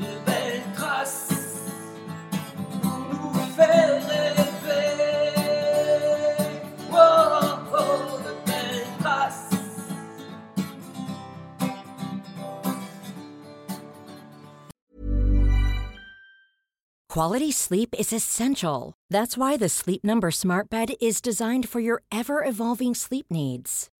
de belles traces pour nous faire rêver. Oh, oh, de belles traces. Quality sleep is essential. That's why the Sleep Number Smart Bed is designed for your ever evolving sleep needs.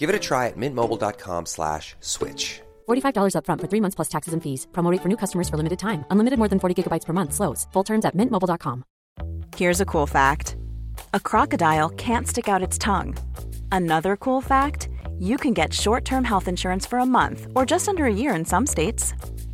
Give it a try at mintmobile.com slash switch. $45 upfront for three months plus taxes and fees. Promo rate for new customers for limited time. Unlimited more than 40 gigabytes per month. Slows. Full terms at mintmobile.com. Here's a cool fact a crocodile can't stick out its tongue. Another cool fact you can get short term health insurance for a month or just under a year in some states.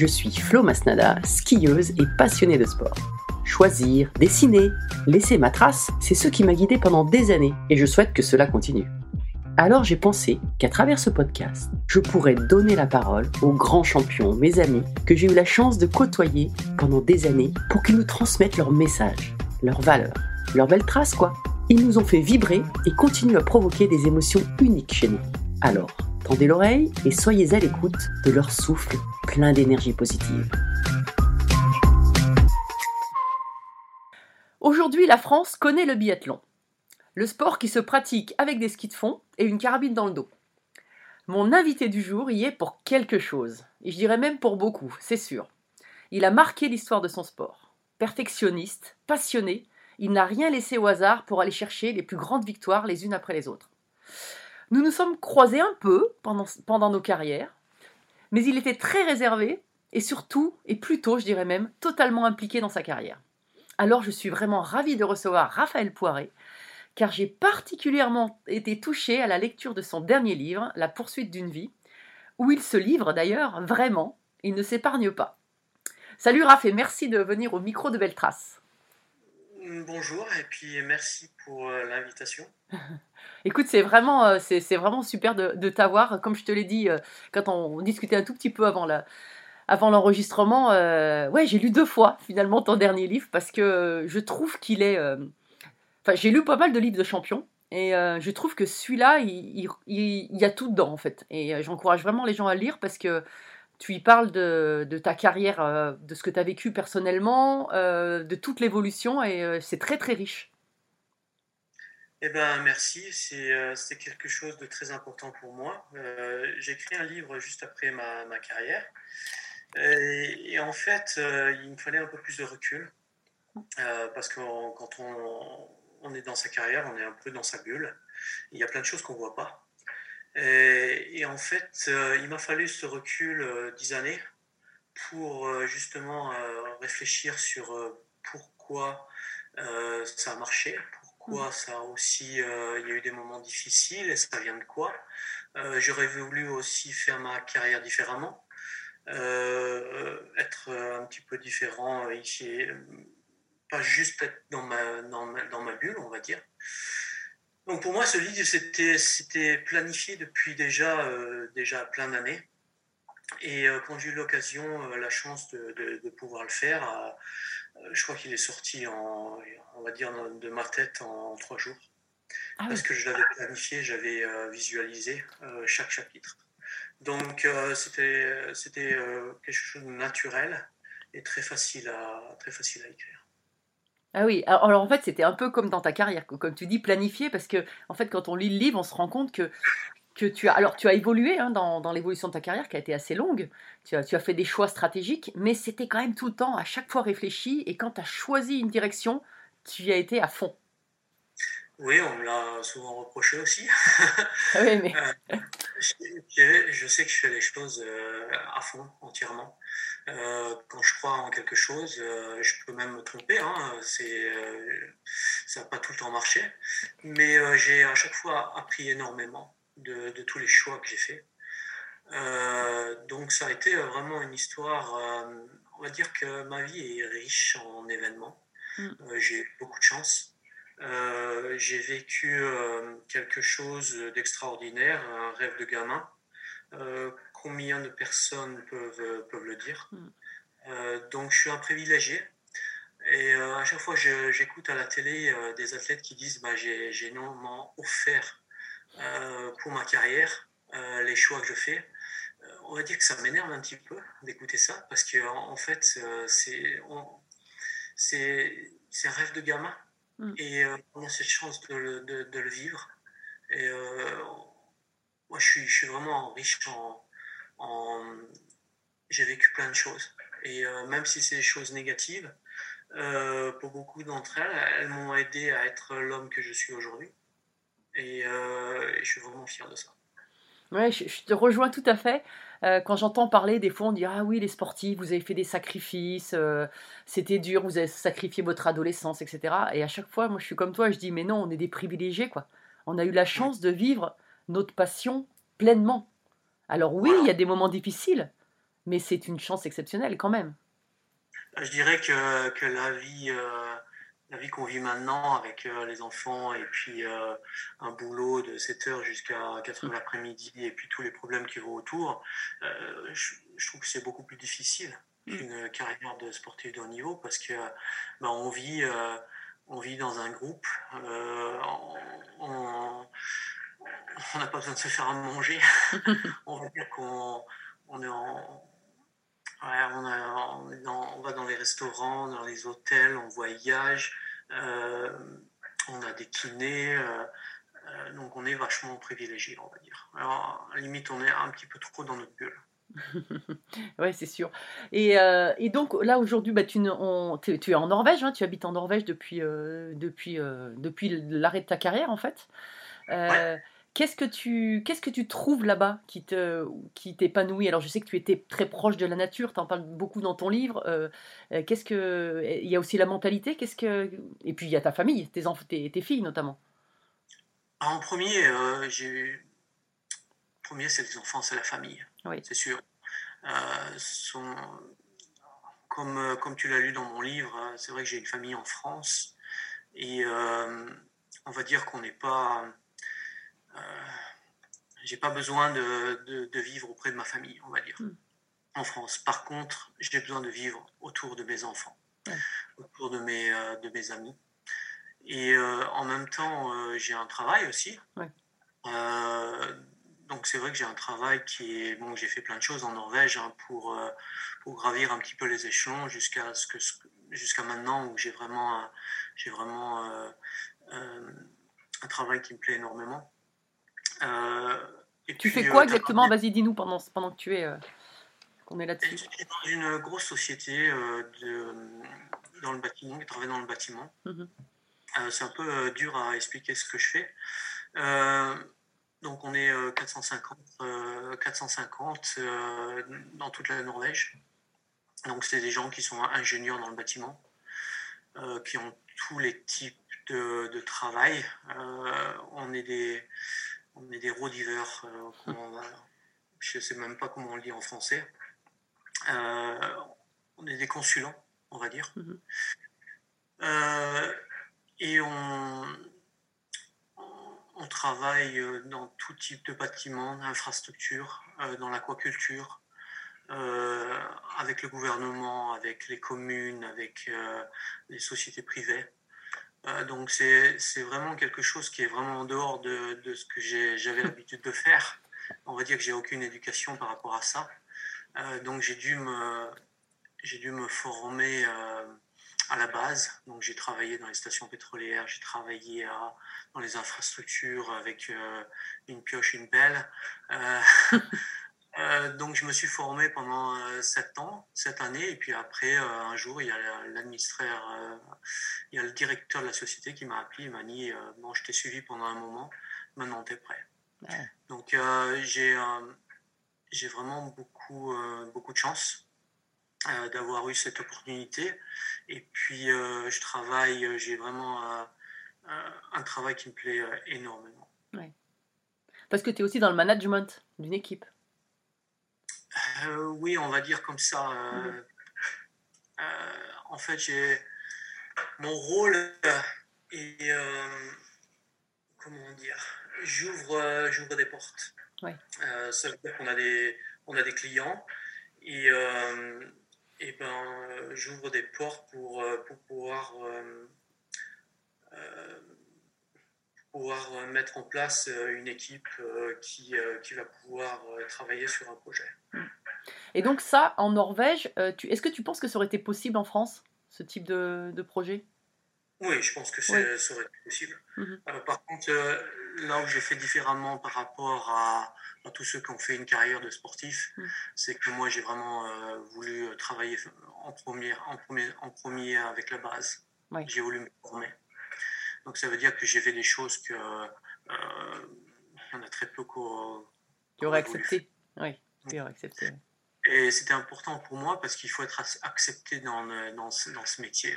Je suis Flo Masnada, skieuse et passionnée de sport. Choisir, dessiner, laisser ma trace, c'est ce qui m'a guidée pendant des années et je souhaite que cela continue. Alors j'ai pensé qu'à travers ce podcast, je pourrais donner la parole aux grands champions, mes amis, que j'ai eu la chance de côtoyer pendant des années pour qu'ils nous transmettent leurs messages, leurs valeurs, leurs belles traces quoi. Ils nous ont fait vibrer et continuent à provoquer des émotions uniques chez nous. Alors, tendez l'oreille et soyez à l'écoute de leur souffle plein d'énergie positive. Aujourd'hui, la France connaît le biathlon. Le sport qui se pratique avec des skis de fond et une carabine dans le dos. Mon invité du jour y est pour quelque chose, et je dirais même pour beaucoup, c'est sûr. Il a marqué l'histoire de son sport. Perfectionniste, passionné, il n'a rien laissé au hasard pour aller chercher les plus grandes victoires les unes après les autres. Nous nous sommes croisés un peu pendant, nos carrières, mais il était très réservé et surtout, et plutôt je dirais même, totalement impliqué dans sa carrière. Alors je suis vraiment ravie de recevoir Raphaël Poiré, car j'ai particulièrement été touchée à la lecture de son dernier livre, La poursuite d'une vie, où il se livre d'ailleurs vraiment, il ne s'épargne pas. Salut Raph et merci de venir au micro de Belle Trace. Bonjour et puis merci pour euh, l'invitation. Écoute, c'est vraiment, euh, vraiment super de, de t'avoir. Comme je te l'ai dit euh, quand on discutait un tout petit peu avant, la, avant l'enregistrement, ouais, j'ai lu deux fois finalement ton dernier livre parce que je trouve qu'il est. Enfin, j'ai lu pas mal de livres de champions et je trouve que celui-là, il, il- il- y a tout dedans en fait. Et j'encourage vraiment les gens à le lire parce que tu y parles de, ta carrière, euh, de ce que tu as vécu personnellement, euh, de toute l'évolution et euh, c'est très très riche. Eh ben merci, c'est quelque chose de très important pour moi. J'ai écrit un livre juste après ma, carrière et, en fait, il me fallait un peu plus de recul parce que quand on, est dans sa carrière, on est un peu dans sa bulle. Il y a plein de choses qu'on voit pas. Et, et en fait, euh, il m'a fallu ce recul euh, dix années pour euh, justement euh, réfléchir sur euh, pourquoi euh, ça a marché, pourquoi ça a aussi, euh, il y a eu des moments difficiles et ça vient de quoi. Euh, J'aurais voulu aussi faire ma carrière différemment, euh, être un petit peu différent euh, ici, euh, pas juste être dans ma, dans ma, dans ma bulle, on va dire. Donc pour moi, ce livre, c'était c'était planifié depuis déjà, euh, déjà plein d'années. Et euh, quand j'ai eu l'occasion, euh, la chance de, de- de pouvoir le faire, je crois qu'il est sorti en, on va dire, de ma tête en trois jours. Ah Parce que je l'avais planifié, j'avais visualisé chaque chapitre. Donc c'était c'était quelque chose de naturel et très facile à, très facile à écrire. Ah oui, alors, en fait c'était un peu comme dans ta carrière, co- comme tu dis, planifié, parce que en fait quand on lit le livre, on se rend compte que, que tu as, alors tu as évolué hein, dans, dans l'évolution de ta carrière qui a été assez longue, tu as, tu as fait des choix stratégiques, mais c'était quand même tout le temps, à chaque fois réfléchi, et quand tu as choisi une direction, tu y as été à fond. Oui, on me l'a souvent reproché aussi. Ah oui, mais Je, je- je sais que je fais les choses euh, à fond, entièrement. Euh, quand je crois en quelque chose, euh, je peux même me tromper. Hein, c'est, euh, ça n'a pas tout le temps marché. Mais euh, j'ai à chaque fois appris énormément de, de tous les choix que j'ai faits. Euh, donc ça a été vraiment une histoire, euh, on va dire que ma vie est riche en événements. Mm. Euh, j'ai eu beaucoup de chance. Euh, j'ai vécu euh, quelque chose d'extraordinaire, un rêve de gamin. Euh, combien de personnes peuvent, peuvent le dire? Mm. Euh, Donc, je suis un privilégié. Et à chaque fois, j'écoute à la télé des athlètes qui disent bah, j'ai énormément offert pour ma carrière les choix que je fais. On va dire que ça m'énerve un petit peu d'écouter ça parce que en, en fait, c'est un rêve de gamin. Mm. Et euh, on a cette chance de le, de, de le vivre. Et euh, moi, je suis, je suis vraiment riche en. en- J'ai vécu plein de choses. Et euh, même si c'est des choses négatives, euh, pour beaucoup d'entre elles, elles m'ont aidé à être l'homme que je suis aujourd'hui. Et, euh, et je suis vraiment fier de ça. Ouais, je, je te rejoins tout à fait. Euh, quand j'entends parler, des fois on dit Ah oui, les sportifs, vous avez fait des sacrifices, euh, c'était dur, vous avez sacrifié votre adolescence, etc. Et à chaque fois, moi je suis comme toi, je dis Mais non, on est des privilégiés, quoi. On a eu la chance de vivre notre passion pleinement. Alors oui, il y a des moments difficiles, mais c'est une chance exceptionnelle quand même. Je dirais que, que la vie, euh, la vie qu'on vit maintenant avec euh, les enfants et puis euh, un boulot de 7 heures jusqu'à 4 heures l'après-midi et puis tous les problèmes qui vont autour, euh, je, je trouve que c'est beaucoup plus difficile qu'une carrière de sportif de haut niveau parce que ben, on vit, on vit dans un groupe, on on n'a pas besoin de se faire à manger. on va dire qu'on on est en, Ouais, on, a- on est dans- on va dans les restaurants, dans les hôtels, on voyage, euh, on a des kinés, euh, euh, donc on est vachement privilégié, on va dire. Alors, à la limite, on est un petit peu trop dans notre bulle. Ouais, c'est sûr. Et, euh, et donc là aujourd'hui, bah, tu, ne- on- tu, tu es en Norvège, hein, tu habites en Norvège depuis, euh, depuis, euh, depuis l'arrêt de ta carrière en fait. Qu'est-ce que tu qu'est-ce que tu trouves là-bas qui te qui t'épanouit? Alors je sais que tu étais très proche de la nature, tu en parles beaucoup dans ton livre. Euh, euh, qu'est-ce que il y a aussi la mentalité, qu'est-ce que et puis il y a ta famille, tes enfants, tes, tes filles notamment. En premier, euh, j'ai premier, c'est les enfants, c'est la famille, Oui. c'est sûr. Euh, sont- comme, comme tu l'as lu dans mon livre, euh, c'est vrai que j'ai une famille en France et on va dire qu'on n'est pas. Euh, j'ai pas besoin de, de- de vivre auprès de ma famille, on va dire, Mm. en France. Par contre, j'ai besoin de vivre autour de mes enfants, autour de mes, euh, de mes amis. Et euh, en même temps, euh, j'ai un travail aussi. Donc c'est vrai que j'ai un travail qui est bon. J'ai fait plein de choses en Norvège hein, pour pour gravir un petit peu les échelons jusqu'à ce que jusqu'à maintenant où j'ai vraiment j'ai vraiment un travail qui me plaît énormément. Euh, et Tu puis, fais euh, quoi exactement travailler- Vas-y, dis-nous pendant pendant que tu es euh, qu'on est je là-dessus. suis dans une grosse société euh, de, dans le bâtiment, qui travaille dans le bâtiment. Mhm. Euh, c'est un peu euh, dur à expliquer ce que je fais. Euh, donc on est euh, 450, euh, 450 euh, dans toute la Norvège. Donc c'est des gens qui sont ingénieurs dans le bâtiment, euh, qui ont tous les types de, de travail. Euh, on est des, on est des roadivers, euh, je ne sais même pas comment on le dit en français. Euh, on est des consulants, on va dire. Mhm. Euh, et on, on travaille euh, dans tout type de bâtiments, d'infrastructures, dans l'aquaculture, avec le gouvernement, avec les communes, avec les sociétés privées. Euh, donc c'est vraiment quelque chose qui est vraiment en dehors de, de ce que j'avais l'habitude de faire. On va dire que j'ai aucune éducation par rapport à ça. Euh, donc j'ai dû me dû me former euh, à la base. Donc j'ai travaillé dans les stations pétrolières, j'ai travaillé dans les infrastructures avec euh, une pioche, une pelle. Euh, donc je me suis formé pendant euh, sept ans, sept années, et puis après euh, un jour il y a l'administrateur, il y a le directeur de la société qui m'a appelé, il m'a dit bon je t'ai suivi pendant un moment, maintenant t'es prêt. Ouais. Donc j'ai j'ai vraiment beaucoup beaucoup de chance d'avoir eu cette opportunité, et puis je travaille, j'ai vraiment un travail qui me plaît énormément. Parce que tu es aussi dans le management d'une équipe. Euh, oui, on va dire comme ça. euh, euh, en fait, j'ai mon rôle est euh, comment dire J'ouvre, j'ouvre des portes. Ça veut dire qu'on a des, on a des clients et, et ben j'ouvre des portes pour, pour pouvoir pouvoir mettre en place une équipe qui, qui va pouvoir travailler sur un projet. Et donc ça, en Norvège, euh, tu... est-ce que tu penses que ça aurait été possible en France, ce type de, de projet? Oui, je pense que Oui. ça aurait été possible. Mhm. Euh, par contre, euh, là où j'ai fait différemment par rapport à, à tous ceux qui ont fait une carrière de sportif, Mhm. c'est que moi j'ai vraiment voulu travailler en premier, en, premier, en premier avec la base. Oui. J'ai voulu me former. Donc ça veut dire que j'ai fait des choses que il y en a très peu aurais voulu accepté Oui, tu aurais accepté. Oui. Et c'était important pour moi parce qu'il faut être ac- accepté dans, dans, ce, dans ce métier.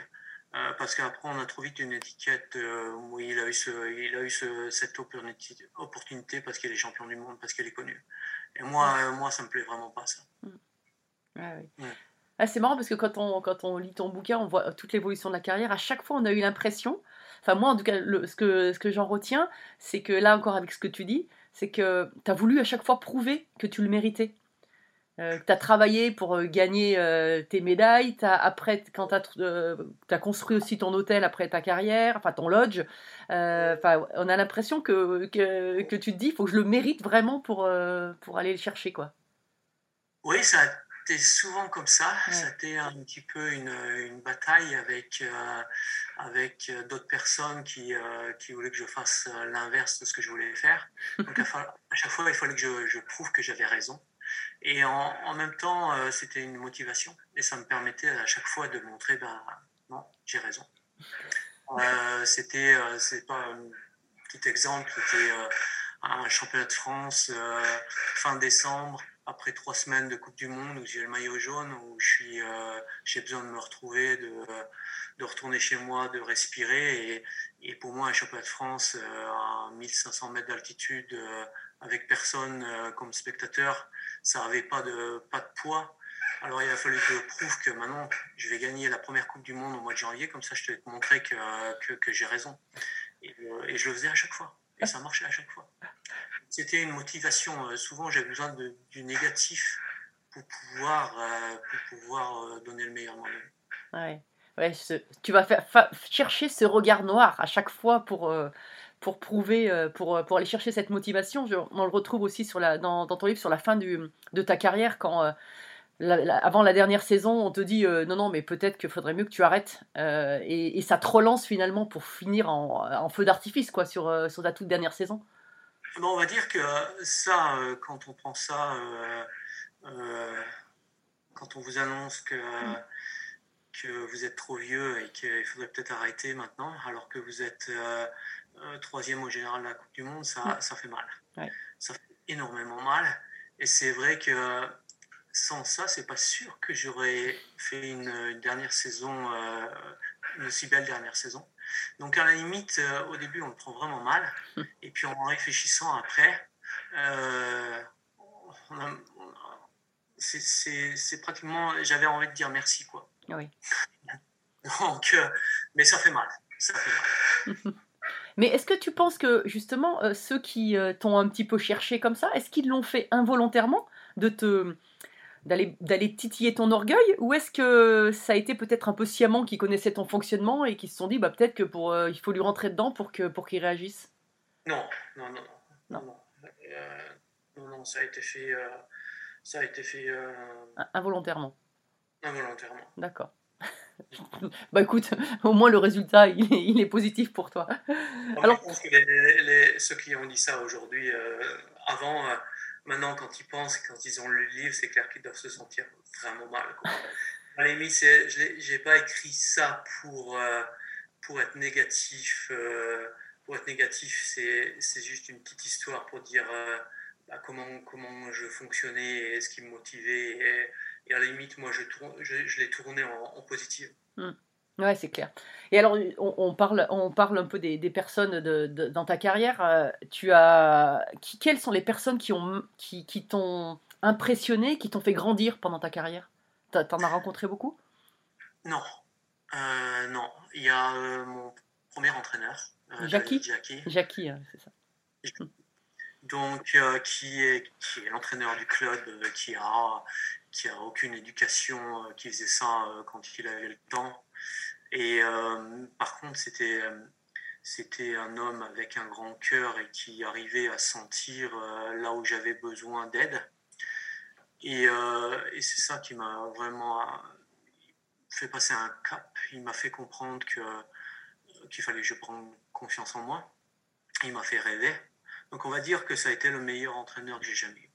Euh, parce qu'après, on a trop vite une étiquette euh, où il a eu, ce, il a eu ce- cette opportunité, parce qu'il est champion du monde, parce qu'il est connu. Et moi, euh, moi, ça me plaît vraiment pas ça. Ah, oui. Ouais. Ah, c'est marrant parce que quand on, quand on lit ton bouquin, on voit toute l'évolution de la carrière. À chaque fois, on a eu l'impression, enfin moi en tout cas, le- ce que, ce que j'en retiens, c'est que là encore avec ce que tu dis, c'est que tu as voulu à chaque fois prouver que tu le méritais. Euh, tu as travaillé pour euh, gagner euh, tes médailles, t'as- après, quand tu as, construit aussi ton hôtel après ta carrière, enfin ton lodge, euh, enfin, on a l'impression que, que, que tu te dis, il faut que je le mérite vraiment pour, euh, pour aller le chercher. quoi. Oui, ça a été souvent comme ça. Ouais. Ça a été un petit peu une, une bataille avec, euh, avec euh, d'autres personnes qui, euh, qui voulaient que je fasse euh, l'inverse de ce que je voulais faire. Donc à, à chaque fois, il fallait que je, je prouve que j'avais raison. Et en, même temps, euh, c'était une motivation. Et ça me permettait à chaque fois de montrer, ben non, j'ai raison. Euh, c'était, euh, c'est pas un petit exemple, c'était euh, un championnat de France fin décembre, après trois semaines de Coupe du Monde où j'ai le maillot jaune, où je suis, j'ai besoin de me retrouver, de, de retourner chez moi, de respirer. Et, pour moi, un championnat de France à 1500 mètres d'altitude, avec personne comme spectateur, ça n'avait pas de, pas de poids. Alors il a fallu que je prouve que maintenant je vais gagner la première Coupe du Monde au mois de janvier, comme ça je te montrer que, que, j'ai raison. Et, euh, et je le faisais à chaque fois. Et ça marchait à chaque fois. C'était une motivation. Euh, Souvent j'avais besoin du négatif pour pouvoir, euh, pour pouvoir donner le meilleur moi-même. Ouais. Ouais, tu vas chercher ce regard noir à chaque fois pour, pour prouver, euh, pour, euh, pour aller chercher cette motivation. Je- on le retrouve aussi sur la, dans, dans ton livre sur la fin du, de ta carrière, quand euh, la- la- avant la dernière saison, on te dit euh, non, non, mais peut-être qu'il faudrait mieux que tu arrêtes. Euh, et, et ça te relance finalement pour finir en, en feu d'artifice quoi, sur, sur ta toute dernière saison. Bon, on va dire que ça, quand on prend ça, quand on vous annonce que, que vous êtes trop vieux et qu'il faudrait peut-être arrêter maintenant, alors que vous êtes euh, euh, troisième au général de la Coupe du Monde, ça, ça fait mal. Ouais. Ça fait énormément mal. Et c'est vrai que sans ça, c'est pas sûr que j'aurais fait une, une dernière saison, euh, une aussi belle dernière saison. Donc à la limite, euh, au début, on le prend vraiment mal. Et puis en réfléchissant après, on a- on a- c'est- pratiquement, j'avais envie de dire merci quoi. Oui. Donc, mais ça fait mal. Ça fait mal. Mais est-ce que tu penses que justement euh, ceux qui euh, t'ont un petit peu cherché comme ça, est-ce qu'ils l'ont fait involontairement de te d'aller d'aller titiller ton orgueil ou est-ce que ça a été peut-être un peu sciemment qui connaissait ton fonctionnement et qui se sont dit bah peut-être que pour euh, il faut lui rentrer dedans pour que pour qu'il réagisse? Non, non, non, non. Non. Non, non, non, ça a été fait, ça a été fait In- involontairement involontairement. d'accord bah écoute au moins le résultat il est, il est positif pour toi Alors, je pense que les, ceux qui ont dit ça aujourd'hui, euh, avant, euh, maintenant, quand ils pensent, quand ils ont lu le livre, c'est clair qu'ils doivent se sentir vraiment mal. Quoi. À la limite, je n'ai pas écrit ça pour, euh, pour être négatif. pour être négatif, c'est c'est juste une petite histoire pour dire bah, comment, comment je fonctionnais et ce qui me motivait. Et, et à la limite, moi, je, tourne- je, je l'ai tourné en, en positif. Ouais, c'est clair. Et alors, on, on parle, on parle un peu des, des personnes de, de- dans ta carrière. euh, tu as, qui, quelles sont les personnes qui ont, qui, qui t'ont impressionné, qui t'ont fait grandir pendant ta carrière? T'en as rencontré beaucoup? Non, Euh, non. Il y a euh, mon premier entraîneur, Jackie Jackie, Jackie, euh, c'est ça. donc euh, qui est qui est l'entraîneur du club, euh, qui a qui a aucune éducation, euh, qui faisait ça euh, quand il avait le temps. Et euh, par contre, c'était c'était un homme avec un grand cœur et qui arrivait à sentir là où j'avais besoin d'aide. Et, c'est ça qui m'a vraiment fait passer un cap. Il m'a fait comprendre que qu'il fallait que je prenne confiance en moi. Il m'a fait rêver. Donc on va dire que ça a été le meilleur entraîneur que j'ai jamais eu.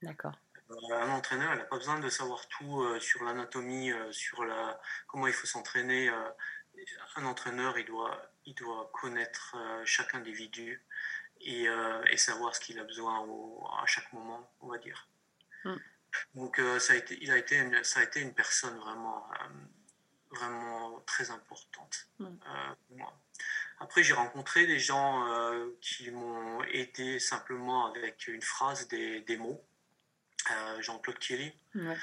D'accord. Un entraîneur, il n'a pas besoin de savoir tout euh, sur l'anatomie, euh, sur la, comment il faut s'entraîner. euh. un entraîneur, il doit, il doit connaître chaque individu et, et savoir ce qu'il a besoin au- à chaque moment, on va dire. Mm. Donc ça, a été, il a été une, ça a été une personne vraiment, vraiment très importante Mm. euh, pour moi. Après, j'ai rencontré des gens qui m'ont aidé simplement avec une phrase, des, des mots. Jean-Claude Thierry, Ouais.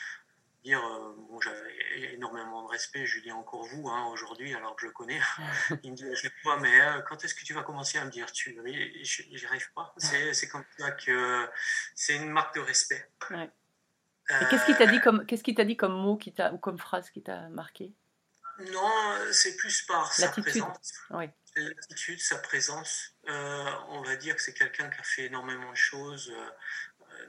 dire, euh, bon, j'avais énormément de respect, je lui dis encore vous hein, aujourd'hui, alors que je le connais. Il me dit à chaque fois, mais euh, quand est-ce que tu vas commencer à me dire tu J'y arrive pas. C'est c'est comme ça que c'est une marque de respect. Ouais. Euh, Et qu'est-ce qu'il t'a dit comme, qu'est-ce qu'il t'a dit comme mot qui t'a, ou comme phrase qui t'a marqué? Non, c'est plus par sa présence. Oui. L'attitude, sa présence. Euh, on va dire que c'est quelqu'un qui a fait énormément de choses.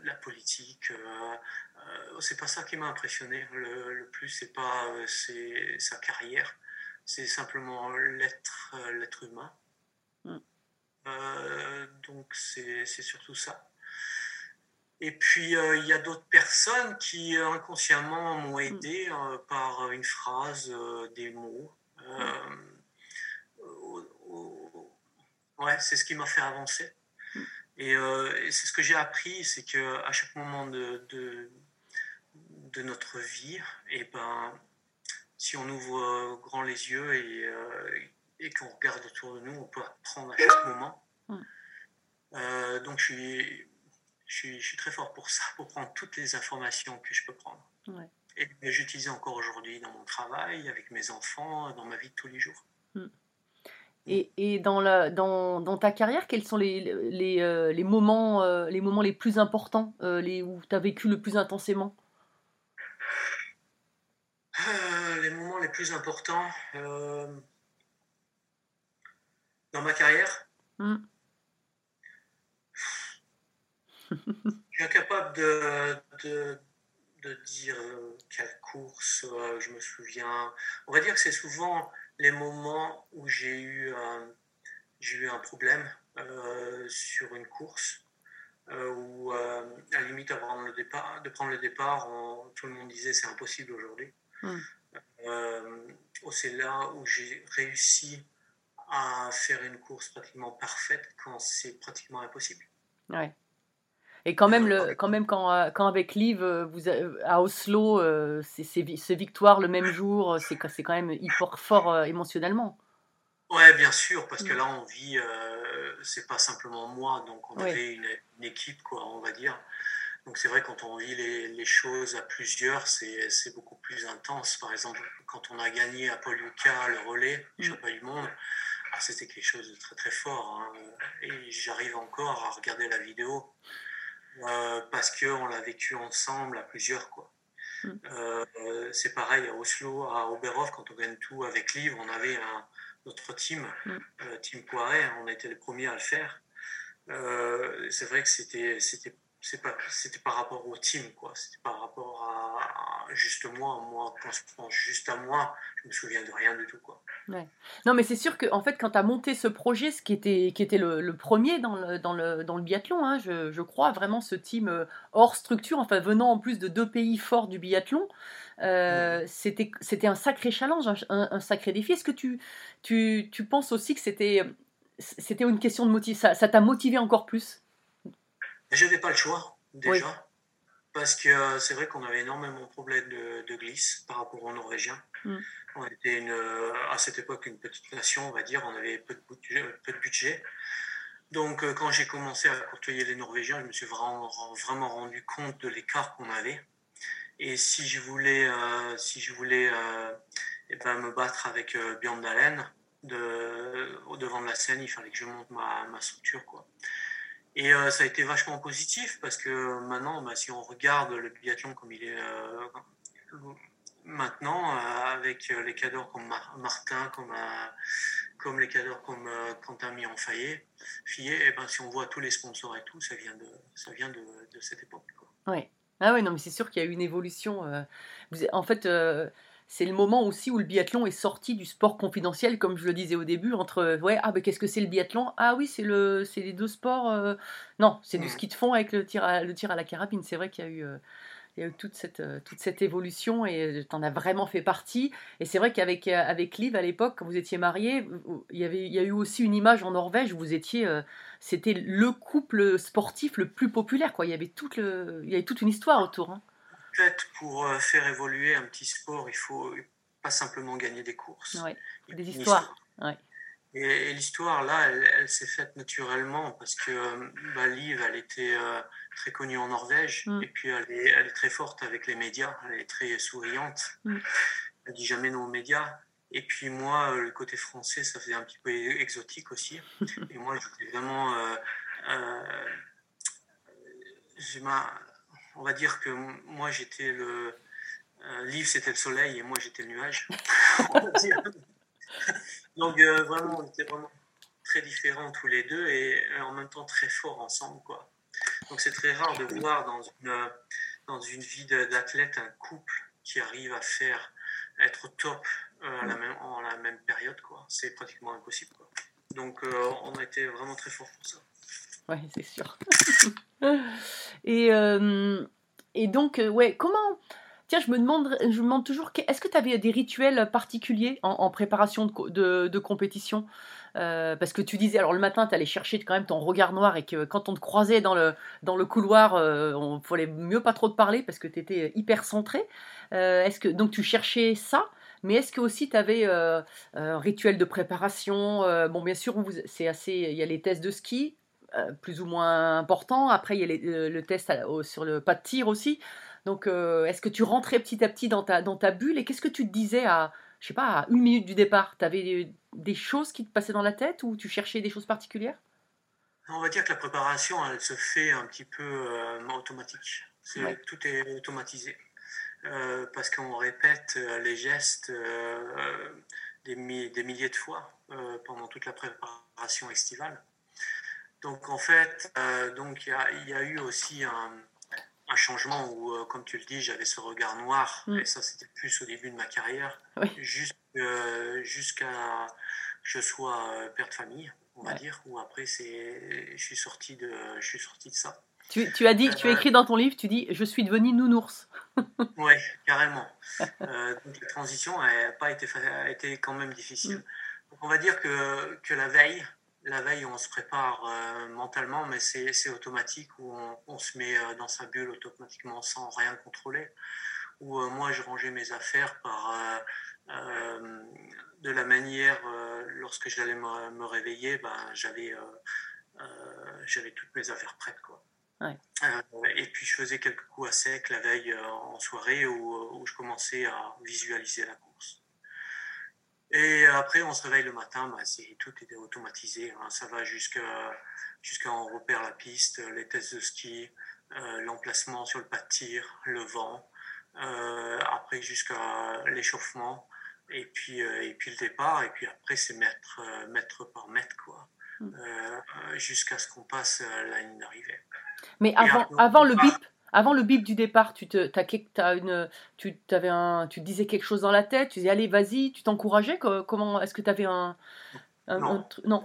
La politique, euh, euh, c'est pas ça qui m'a impressionné. Le, le plus, c'est pas euh, c'est sa carrière, c'est simplement l'être, l'être humain. Mm. Euh, donc c'est surtout ça. Et puis euh, il y a d'autres personnes qui inconsciemment m'ont aidé euh, par une phrase, euh, des mots. Au- ouais, c'est ce qui m'a fait avancer. Et, euh, et c'est ce que j'ai appris, c'est que à chaque moment de, de, de notre vie, et ben, si on ouvre euh, grand les yeux et, euh, et qu'on regarde autour de nous, on peut apprendre à chaque moment. Mm. Euh, donc je suis, je, suis, je suis très fort pour ça, pour prendre toutes les informations que je peux prendre. Ouais. Et j'utilise encore aujourd'hui dans mon travail, avec mes enfants, dans ma vie de tous les jours. Et, et dans, la, dans, dans ta carrière, quels sont les, les, euh, les, moments, euh, les moments les plus importants, euh, les, où tu as vécu le plus intensément? Les moments les plus importants dans ma carrière, Mm. je suis incapable de, de, de dire quelle course je me souviens. On va dire que c'est souvent les moments où j'ai eu, un- j'ai eu un problème euh, sur une course. euh, où euh, à la limite avant le départ, de prendre le départ, on- tout le monde disait c'est impossible aujourd'hui. Mm. Euh, oh, c'est là où j'ai réussi à faire une course pratiquement parfaite quand c'est pratiquement impossible. Ouais. Et quand même, le, quand, même quand, euh, quand avec Liv, euh, vous, à Oslo, euh, c'est c'est vi- ces victoires le même jour, c'est quand même hyper fort émotionnellement. Ouais, bien sûr, parce que Mm. là on vit, euh, c'est pas simplement moi, donc on Oui. avait une, une équipe, quoi, on va dire. Donc c'est vrai quand on vit les, les choses à plusieurs, c'est beaucoup plus intense. Par exemple, quand on a gagné à Paul le relais, Mm. championnat du monde, ah, c'était quelque chose de très très fort. hein. Et j'arrive encore à regarder la vidéo euh, parce qu'on l'a vécu ensemble à plusieurs, quoi. Mm. Euh, c'est pareil à Oslo, à Oberhof, quand on gagne tout avec Livre, on avait un, notre team, Mm. euh, Team Poiret, on était les premiers à le faire. C'est vrai que c'était c'était c'est pas c'était par rapport au team quoi. C'était par rapport à, à juste moi moi quand je pense juste à moi je me souviens de rien du tout quoi. Non, mais c'est sûr que en fait, quand tu as monté ce projet, ce qui était, qui était le, le premier dans le, dans le, dans le biathlon, hein, je, je crois, vraiment ce team euh, hors structure, enfin venant en plus de deux pays forts du biathlon, euh, c'était c'était un sacré challenge, un, un- sacré défi. Est-ce que tu, tu, tu penses aussi que c'était c'était une question de motivation Ça t'a motivé encore plus? J'avais pas le choix déjà Oui. parce que euh, c'est vrai qu'on avait énormément de problèmes de, de glisse par rapport aux Norvégiens Mm. on était une, euh, à cette époque une petite nation on va dire on avait peu de peu de budget. donc euh, quand j'ai commencé à côtoyer les Norvégiens je me suis vraiment, vraiment rendu compte de l'écart qu'on avait et si je voulais euh, si je voulais euh, eh ben, me battre avec euh, Björn Dalen de, au devant de la scène il fallait que je monte ma, ma structure quoi et euh, ça a été vachement positif parce que maintenant, bah, si on regarde le biathlon comme il est euh, maintenant, euh, avec euh, les cadors comme Mar- Martin, comme, euh, comme les cadors comme euh, Quentin Millon-Fayet, Fillet, et ben, si on voit tous les sponsors et tout, ça vient de, ça vient de, cette époque. Ah oui, non, mais c'est sûr qu'il y a eu une évolution. euh, en fait, euh, c'est le moment aussi où le biathlon est sorti du sport confidentiel, comme je le disais au début, entre euh, ouais, ah ben qu'est-ce que c'est le biathlon? Ah oui, c'est le, c'est les deux sports. euh, Non, c'est du ski de fond avec le tir à, le tir à la carabine. C'est vrai qu'il y a eu, euh, il y a eu toute cette, euh, toute cette évolution et tu en as vraiment fait partie. Et c'est vrai qu'avec avec Liv à l'époque, quand vous étiez mariés, il y avait, il y a eu aussi une image en Norvège où vous étiez, c'était le couple sportif le plus populaire, quoi. Il y avait toute le, il y avait toute une histoire autour. hein. Fait, pour euh, faire évoluer un petit sport, il faut pas simplement gagner des courses. A des histoires. Et, et l'histoire, là, elle, elle s'est faite naturellement parce que euh, bah, Liv, elle était euh, très connue en Norvège Mm. et puis elle est, elle est très forte avec les médias, elle est très souriante. Mm. Elle dit jamais non aux médias. Et puis moi, le côté français, ça faisait un petit peu exotique aussi. et moi, j'étais vraiment... euh, euh, j'ai ma- on va dire que moi, j'étais le... Euh, Liv, c'était le soleil et moi, j'étais le nuage. Donc euh, vraiment, on était vraiment très différents tous les deux et euh, en même temps très forts ensemble. Quoi. Donc c'est très rare de voir dans une, dans une vie d'athlète un couple qui arrive à faire être top euh, à la même, en la même période. quoi. C'est pratiquement impossible. Donc on a été vraiment très forts pour ça. Ouais, c'est sûr. et, euh, et donc, euh, ouais, comment. Tiens, je me demande, je me demande toujours, est-ce que tu avais des rituels particuliers en, préparation de, de, compétition? Euh, Parce que tu disais, alors le matin, tu allais chercher quand même ton regard noir et que quand on te croisait dans le, dans le couloir, euh, on fallait mieux pas trop te parler parce que tu étais hyper centré. Est-ce que, donc tu cherchais ça mais est-ce que aussi tu avais un rituel de préparation? Bon, bien sûr. Il y a les tests de ski, euh, plus ou moins importants. Après, il y a les- le, le test à- au- sur le pas de tir aussi. Donc, euh, est-ce que tu rentrais petit à petit dans ta, dans ta bulle et qu'est-ce que tu te disais à, je sais pas, à une minute du départ? Tu avais des, des choses qui te passaient dans la tête ou tu cherchais des choses particulières? On va dire que la préparation, elle se fait un petit peu euh, automatique. Ouais. Tout est automatisé. Parce qu'on répète les gestes des, mi- des milliers de fois pendant toute la préparation estivale. Donc en fait, euh, donc il y, a- il y a eu aussi un, un changement où, euh, comme tu le dis, j'avais ce regard noir, Mm. et ça c'était plus au début de ma carrière, Oui. jusqu'- euh, jusqu'à que je sois euh, père de famille, on va dire, où après c'est, je suis sorti de, je suis sorti de ça. tu, tu as dit, tu as écrit dans ton livre, tu dis, je suis devenu nounours. Oui, carrément. Donc la transition a, pas été, a été quand même difficile. Donc on va dire que, que la veille, la veille on se prépare euh, mentalement, mais c'est automatique, où on, on se met euh, dans sa bulle automatiquement sans rien contrôler. Où euh, moi je rangeais mes affaires par, euh, de la manière, lorsque j'allais me, me réveiller, ben, j'avais toutes mes affaires prêtes. Quoi. Ouais. Et puis je faisais quelques coups à sec la veille en soirée où, où je commençais à visualiser la course. Et après, on se réveille le matin, bah, tout était automatisé. hein. Ça va jusqu'à jusqu'à on repère la piste, les tests de ski, euh, l'emplacement sur le pas de tir, le vent, euh, après jusqu'à l'échauffement, et puis, euh, et puis le départ, et puis après c'est mètre, mètre par mètre, quoi, Mm. Euh, jusqu'à ce qu'on passe la ligne d'arrivée. Mais avant, après, avant le bip, avant le bip du départ, tu te, t'as, t'as une, tu, t'avais un, tu disais quelque chose dans la tête, tu disais allez vas-y, tu t'encourageais, co- comment, est-ce que tu avais un, un, Non. un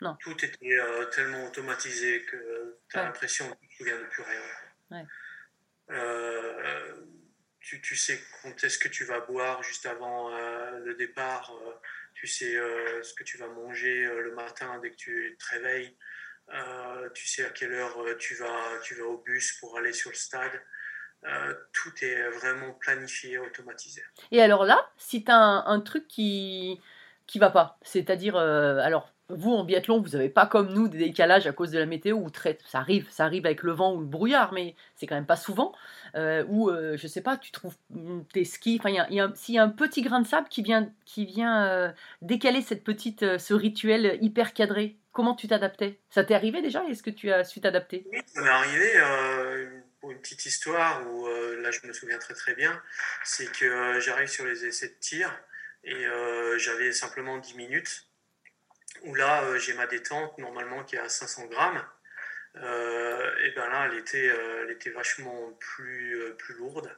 non, Tout était euh, tellement automatisé que tu as Ouais. l'impression que tu te souviens de plus rien. Ouais. Euh, tu, tu sais quand est-ce que tu vas boire juste avant euh, le départ, tu sais ce que tu vas manger le matin dès que tu te réveilles, Euh, tu sais à quelle heure euh, tu vas, tu vas au bus pour aller sur le stade. Euh, tout est vraiment planifié, automatisé. Et alors là, si tu as un, truc qui qui va pas, c'est-à-dire, alors vous en biathlon, vous n'avez pas comme nous des décalages à cause de la météo, ou très, ça arrive, ça arrive avec le vent ou le brouillard, mais c'est quand même pas souvent. Ou euh, je sais pas, tu trouves mm, tes skis, enfin s'il y a un petit grain de sable qui vient qui vient décaler cette petite ce rituel hyper cadré, comment tu t'adaptais? Ça t'est arrivé déjà? Est-ce que tu as su t'adapter? Oui, ça m'est arrivé euh, pour une petite histoire où euh, là je me souviens très très bien, c'est que euh, j'arrive sur les essais de tir et euh, j'avais simplement 10 minutes où là j'ai ma détente normalement qui est à 500 grammes. Et ben là elle était, elle était vachement plus, plus lourde.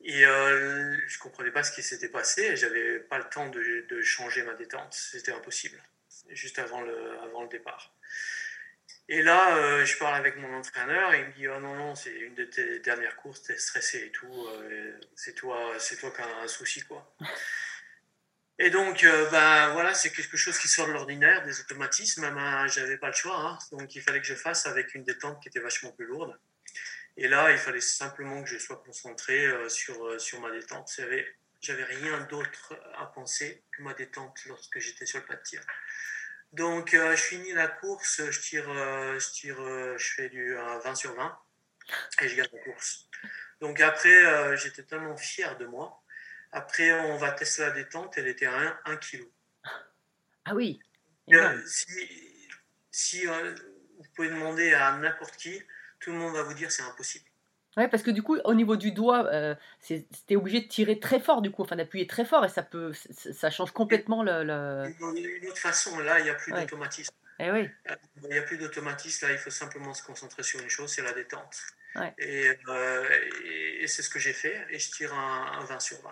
Et je comprenais pas ce qui s'était passé j'avais pas le temps de, de changer ma détente. C'était impossible, juste avant le, avant le départ. Et là, euh, je parle avec mon entraîneur et il me dit Oh non, non, c'est une de tes dernières courses, t'es stressé et tout, euh, c'est toi, c'est toi qui as un souci, quoi. Et donc, euh, ben voilà, c'est quelque chose qui sort de l'ordinaire, des automatismes. Ben, j'avais pas le choix, hein. donc il fallait que je fasse avec une détente qui était vachement plus lourde. Et là, il fallait simplement que je sois concentré sur, sur ma détente. J'avais, j'avais rien d'autre à penser que ma détente lorsque j'étais sur le pas de tir. Donc, euh, je finis la course, je tire, euh, je tire, euh, je fais du un 20 sur 20 et je gagne la course. Donc après, j'étais tellement fier de moi. Après, on va tester la détente, elle était à 1, kg. Ah oui. Si si vous pouvez demander à n'importe qui, tout le monde va vous dire c'est impossible. Ouais, parce que du coup, au niveau du doigt, euh, t'es obligé de tirer très fort, du coup, enfin d'appuyer très fort, et ça peut, ça change complètement le. le... Une, autre façon, là, il n'y a plus Ouais. d'automatisme. Eh oui. Il n'y a plus d'automatisme, là, il faut simplement se concentrer sur une chose, c'est la détente. Ouais. Et, euh, et- et c'est ce que j'ai fait, et je tire un, un 20 sur 20.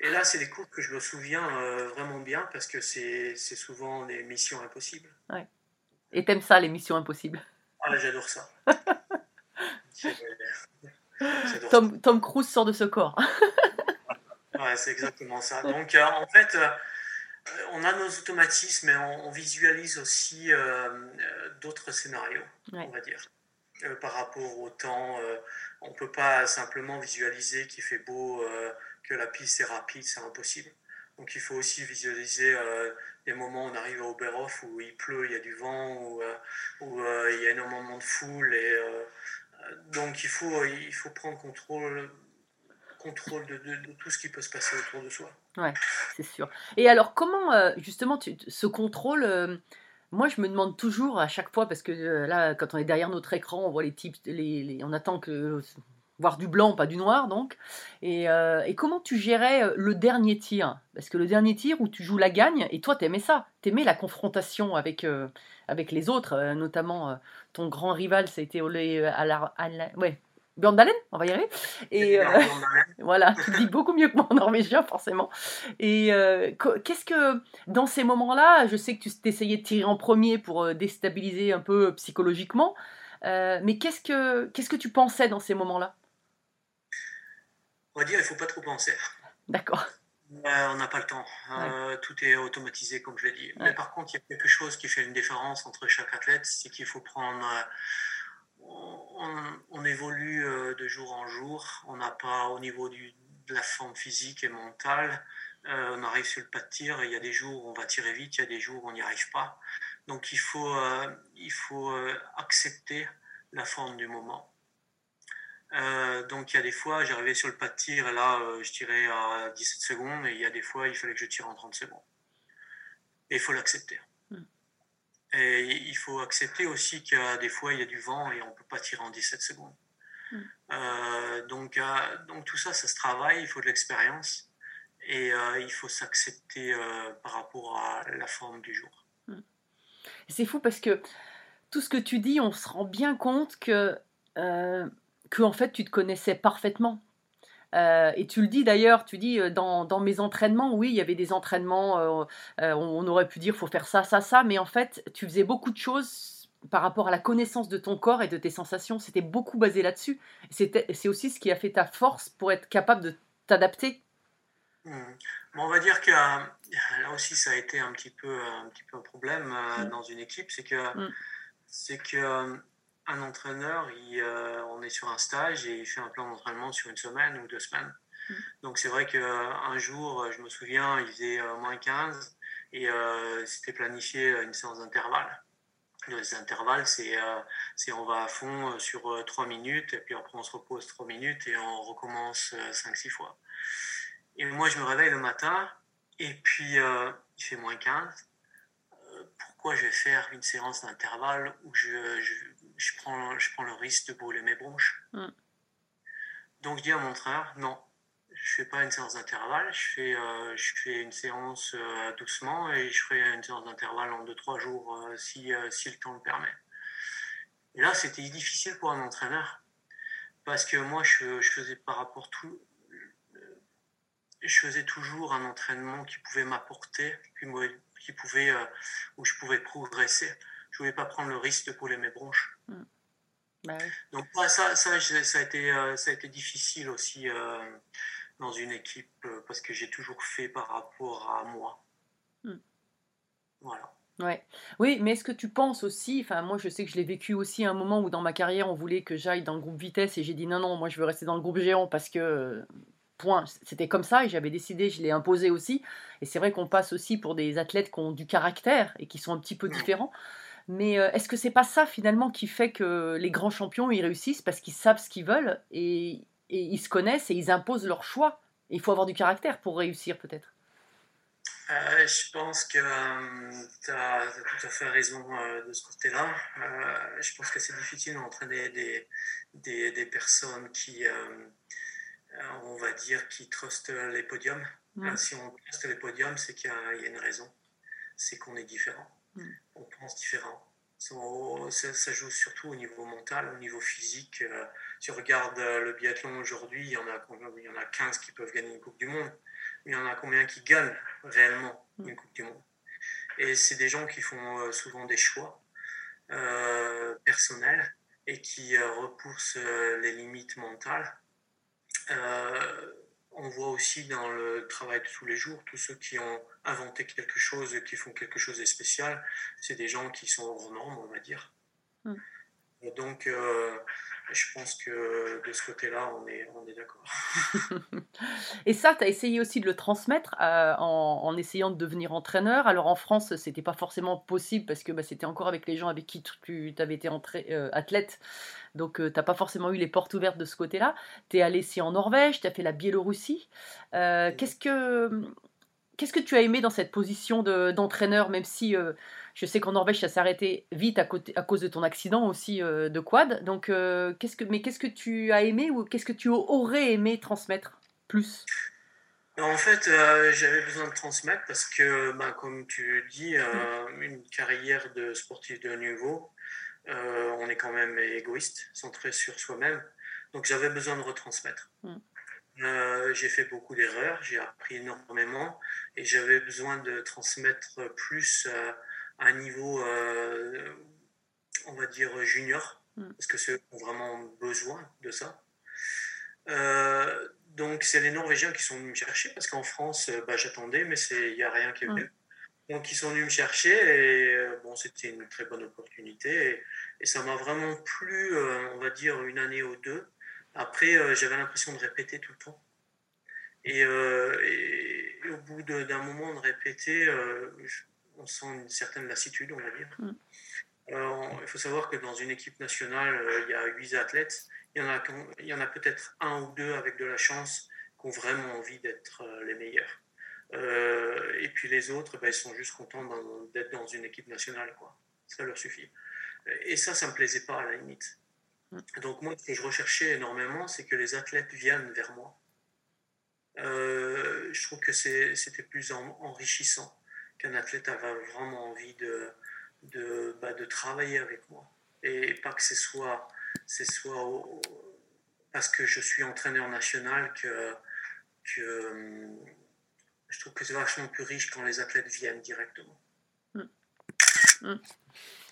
Et là, c'est des cours que je me souviens euh, vraiment bien, parce que c'est souvent des missions impossibles. Et t'aimes ça, les missions impossibles? Ah, j'adore ça. Tom, Tom Cruise sort de ce corps. Ouais, c'est exactement ça. Donc, euh, en fait, euh, on a nos automatismes, mais on, on visualise aussi euh, d'autres scénarios, Ouais. on va dire. Par rapport au temps, on ne peut pas simplement visualiser qu'il fait beau, que la piste est rapide, c'est impossible. Donc, il faut aussi visualiser euh, des moments où on arrive à Oberhof où il pleut, il y a du vent, où, euh, où, euh, il y a énormément de foule. Et, donc, il faut, il faut prendre contrôle contrôle de, tout ce qui peut se passer autour de soi. c'est sûr. Et alors, comment, euh, justement, ce contrôle, euh, moi, je me demande toujours à chaque fois, parce que euh, là, quand on est derrière notre écran, on voit les types, les- on attend que voir du blanc, pas du noir, donc. Et, euh, et comment tu gérais euh, le dernier tir? Parce que le dernier tir où tu joues la gagne, et toi, t'aimais ça, t'aimais la confrontation avec, euh, avec les autres, euh, notamment ton grand rival, ça a été Ole à la, à la- ouais, Björn Dalen, on va y arriver. Et, voilà, tu dis beaucoup mieux que moi en norvégien, forcément. Et qu'est-ce que, dans ces moments-là, je sais que tu t'essayais de tirer en premier pour déstabiliser un peu psychologiquement, mais qu'est-ce que, qu'est-ce que tu pensais dans ces moments-là? On va dire, il ne faut pas trop penser. D'accord. Euh, on n'a pas le temps. Euh, Tout est automatisé, comme je l'ai dit. Ouais. Mais par contre, il y a quelque chose qui fait une différence entre chaque athlète, c'est qu'il faut prendre. euh, on, on évolue euh, de jour en jour. On n'a pas au niveau du, de la forme physique et mentale. on arrive sur le pas de tir. Il y a des jours où on va tirer vite, il y a des jours où on n'y arrive pas. Donc il faut, il faut accepter la forme du moment. Euh, donc il y a des fois, j'arrivais sur le pas de tir et là, euh, je tirais à 17 secondes et il y a des fois, il fallait que je tire en 30 secondes. Et il faut l'accepter. Mm. Et il faut accepter aussi qu'il y a des fois, il y a du vent et on ne peut pas tirer en 17 secondes. Euh, donc, donc tout ça, ça se travaille, il faut de l'expérience et il faut s'accepter par rapport à la forme du jour. C'est fou parce que tout ce que tu dis, on se rend bien compte que, euh, que en fait, tu te connaissais parfaitement. Euh, et tu le dis d'ailleurs, tu dis euh, dans, dans mes entraînements, oui, il y avait des entraînements, euh, on, aurait pu dire faut faire ça, ça, ça, mais en fait, tu faisais beaucoup de choses par rapport à la connaissance de ton corps et de tes sensations. C'était beaucoup basé là-dessus. C'est aussi ce qui a fait ta force pour être capable de t'adapter. Hmm. Bon, on va dire que là aussi, ça a été un petit peu un, petit peu un problème euh, Mm. dans une équipe, c'est que Mm. c'est que un entraîneur, il, euh, on est sur un stage et il fait un plan d'entraînement sur une semaine ou deux semaines. Mm. Donc c'est vrai qu'un jour, euh, je me souviens, il faisait euh, moins 15 et euh, c'était planifié euh, une séance d'intervalle. Les intervalles, c'est euh, on va à fond euh, sur euh, 3 minutes et puis après on se repose 3 minutes et on recommence 5-6 fois. Et moi, je me réveille le matin et puis euh, il fait moins 15. Euh, pourquoi je vais faire une séance d'intervalle où je, je, je prends, je prends le risque de brûler mes bronches Mm. Donc je dis à mon entraîneur, non, je fais pas une séance d'intervalle, je fais, euh, je fais une séance euh, doucement et je ferai une séance d'intervalle en 2-3 jours euh, si, si le temps le permet. Et là, c'était difficile pour un entraîneur parce que moi, je, je faisais par rapport tout, je faisais toujours un entraînement qui pouvait m'apporter, qui, pouvait, où je pouvais progresser. Je voulais pas prendre le risque de brûler mes bronches. Bah oui. Donc ouais, ça, ça, a été, euh, ça a été difficile aussi euh, dans une équipe euh, parce que j'ai toujours fait par rapport à moi. Hmm. Voilà. Ouais. Oui, mais est-ce que tu penses aussi, enfin moi je sais que je l'ai vécu aussi à un moment où dans ma carrière on voulait que j'aille dans le groupe vitesse et j'ai dit non non moi je veux rester dans le groupe géant parce que point c'était comme ça et j'avais décidé je l'ai imposé aussi et c'est vrai qu'on passe aussi pour des athlètes qui ont du caractère et qui sont un petit peu différents mais euh, est-ce que c'est pas ça finalement qui fait que les grands champions ils réussissent parce qu'ils savent ce qu'ils veulent et, et ils se connaissent et ils imposent leur choix? Et il faut avoir du caractère pour réussir peut-être Euh, je pense que tu as, tout à fait raison euh, de ce côté-là. Euh, je pense que c'est difficile d'entraîner des, des, des personnes qui, euh, euh, on va dire, qui trustent les podiums. Euh, si on truste les podiums, c'est qu'il y a une raison. C'est qu'on est différent. Mm. On pense différent. So- Ça, ça joue surtout au niveau mental, au niveau physique. Euh, si on regarde euh, le biathlon aujourd'hui, il y, en a, il y en a 15 qui peuvent gagner une Coupe du Monde. Mais il y en a combien qui gagnent réellement une Coupe du Monde? Et c'est des gens qui font euh, souvent des choix personnels et qui repoussent les limites mentales. On voit aussi dans le travail de tous les jours, tous ceux qui ont inventé quelque chose, qui font quelque chose de spécial, c'est des gens qui sont hors normes, on va dire. Et donc, euh, je pense que de ce côté-là, on est, on est d'accord. Et ça, tu as essayé aussi de le transmettre euh, en, en essayant de devenir entraîneur? Alors en France, c'était pas forcément possible parce que bah, c'était encore avec les gens avec qui tu avais été entré- euh, athlète. Donc tu n'as pas forcément eu les portes ouvertes de ce côté-là. Tu es allé ici en Norvège, tu as fait la Biélorussie. Euh, Qu'est-ce que Qu'est-ce que tu as aimé dans cette position de- d'entraîneur, même si euh, je sais qu'en Norvège ça s'est arrêté vite à, côté, à cause de ton accident aussi euh, de quad. Donc, euh, qu'est-ce que, mais qu'est-ce que tu as aimé ou qu'est-ce que tu aurais aimé transmettre plus? En fait, euh, j'avais besoin de transmettre parce que, ben, comme tu dis, euh, une carrière de sportif de niveau, on est quand même égoïste, centré sur soi-même. Donc j'avais besoin de retransmettre. Mm. Euh, j'ai fait beaucoup d'erreurs, j'ai appris énormément et j'avais besoin de transmettre plus euh, à un niveau, euh, on va dire, junior, Mm. parce que ceux ont vraiment besoin de ça. Euh, donc c'est les Norvégiens qui sont venus me chercher parce qu'en France, euh, bah, j'attendais, mais il n'y a rien qui est venu. Donc ils sont venus me chercher et euh, bon, c'était une très bonne opportunité et, et ça m'a vraiment plu, on va dire, une année ou deux. Après, j'avais l'impression de répéter tout le temps. Et, et- et au bout d'un moment de répéter, je- on sent une certaine lassitude, on va dire. Mm. Alors, il faut savoir que dans une équipe nationale, euh, il y a huit athlètes. Il y en a, qui ont- il y en a peut-être un ou deux avec de la chance qui ont vraiment envie d'être euh, les meilleurs. Euh, et puis les autres, ben, ils sont juste contents d'être dans une équipe nationale. Quoi. Ça leur suffit. Et ça, ça me plaisait pas à la limite. Donc moi, ce que je recherchais énormément, c'est que les athlètes viennent vers moi. Euh, je trouve que c'était plus en- enrichissant qu'un athlète avait vraiment envie de, de, bah, de travailler avec moi. Et pas que ce soit, ce soit au- parce que je suis entraîneur national que, que je trouve que c'est vachement plus riche quand les athlètes viennent directement.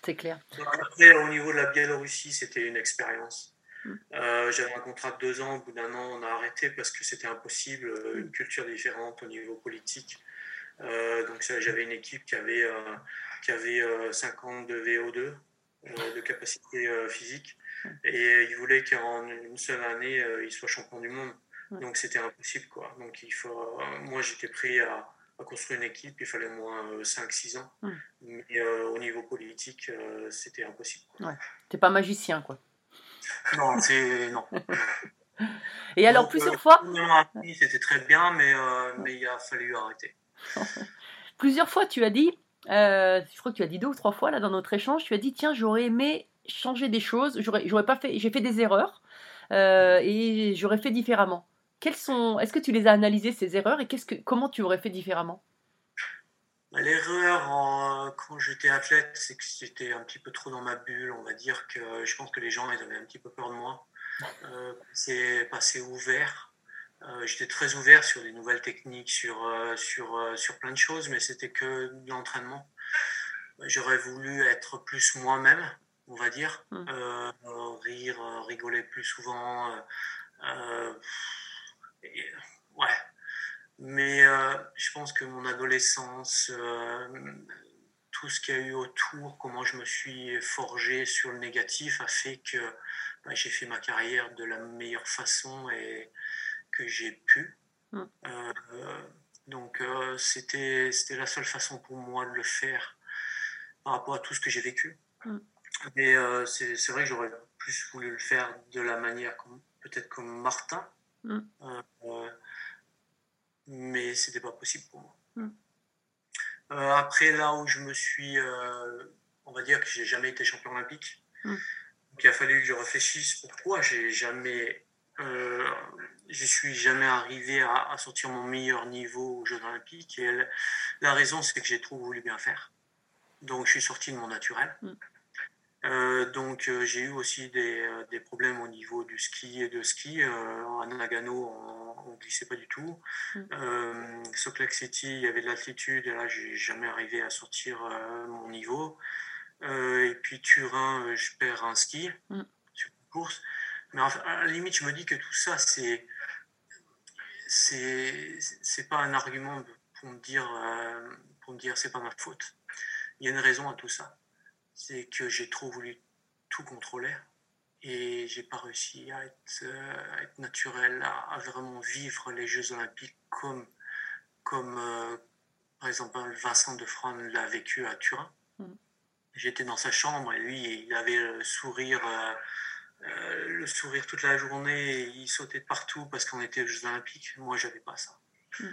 C'est clair. Après, au niveau de la Biélorussie, c'était une expérience. Mm. Euh, J'avais un contrat de deux ans, au bout d'un an, on a arrêté parce que c'était impossible, une culture différente au niveau politique. Euh, donc j'avais une équipe qui avait, euh, qui avait euh, 50 de VO2 euh, de capacité euh, physique et ils voulaient qu'en une seule année, euh, ils soient champions du monde. Donc c'était impossible. Quoi. Donc il faut, euh, moi, j'étais prêt à, à construire une équipe, il fallait moins 5-6 ans. Mm. Mais euh, au niveau politique, euh, c'était impossible. quoi. T'es pas magicien, quoi. Non, c'est non. Et alors, Donc, plusieurs euh, fois, C'était très bien, mais, euh, mais il a fallu arrêter. plusieurs fois, tu as dit, euh, je crois que tu as dit deux ou trois fois là dans notre échange, tu as dit tiens, j'aurais aimé changer des choses, j'aurais, pas fait, j'ai fait des erreurs euh, et j'aurais fait différemment. Quelles sont, est-ce que tu les as analysées ces erreurs et comment tu aurais fait différemment? L'erreur quand j'étais athlète, c'est que j'étais un petit peu trop dans ma bulle. On va dire que je pense que les gens avaient un petit peu peur de moi. Euh, c'est passé ouvert. Euh, j'étais très ouvert sur des nouvelles techniques, sur, euh, sur, euh, sur plein de choses, mais c'était que de l'entraînement. J'aurais voulu être plus moi-même, on va dire, Mm. Euh, euh, rire, rigoler plus souvent. euh, et- ouais, mais je pense que mon adolescence, tout ce qu'il y a eu autour, comment je me suis forgé sur le négatif, a fait que bah, j'ai fait ma carrière de la meilleure façon et que j'ai pu. Mm. Euh, donc euh, c'était c'était la seule façon pour moi de le faire par rapport à tout ce que j'ai vécu. Mm. Mais euh, c'est c'est vrai que j'aurais plus voulu le faire de la manière comme peut-être comme Martin. Mm. Euh, euh, mais c'était pas possible pour moi. Euh, après, là où je me suis, euh, on va dire que j'ai jamais été champion olympique, Mm. donc il a fallu que je réfléchisse pourquoi j'ai jamais, euh, je suis jamais arrivé à, à sortir mon meilleur niveau aux Jeux olympiques. Et la, la raison, c'est que j'ai trop voulu bien faire. Donc je suis sorti de mon naturel. Mm. Euh, donc euh, j'ai eu aussi des, euh, des problèmes au niveau du ski et de ski. À Nagano, on, on glissait pas du tout. Mm. Salt Lake City, il y avait de l'altitude et là, j'ai jamais arrivé à sortir mon niveau. Et puis Turin, je perds un ski Mm. sur une course. Mais enfin, à la limite, je me dis que tout ça, c'est c'est pas un argument pour me dire euh, pour me dire c'est pas ma faute. Il y a une raison à tout ça. C'est que j'ai trop voulu tout contrôler et j'ai pas réussi à être, euh, à être naturel, à, à vraiment vivre les Jeux Olympiques comme comme euh, par exemple Vincent de Fran l'a vécu à Turin. Mm. J'étais dans sa chambre et lui, il avait le sourire. Euh, le sourire toute la journée, et il sautait de partout parce qu'on était aux Jeux Olympiques. Moi, j'avais pas ça. Mm.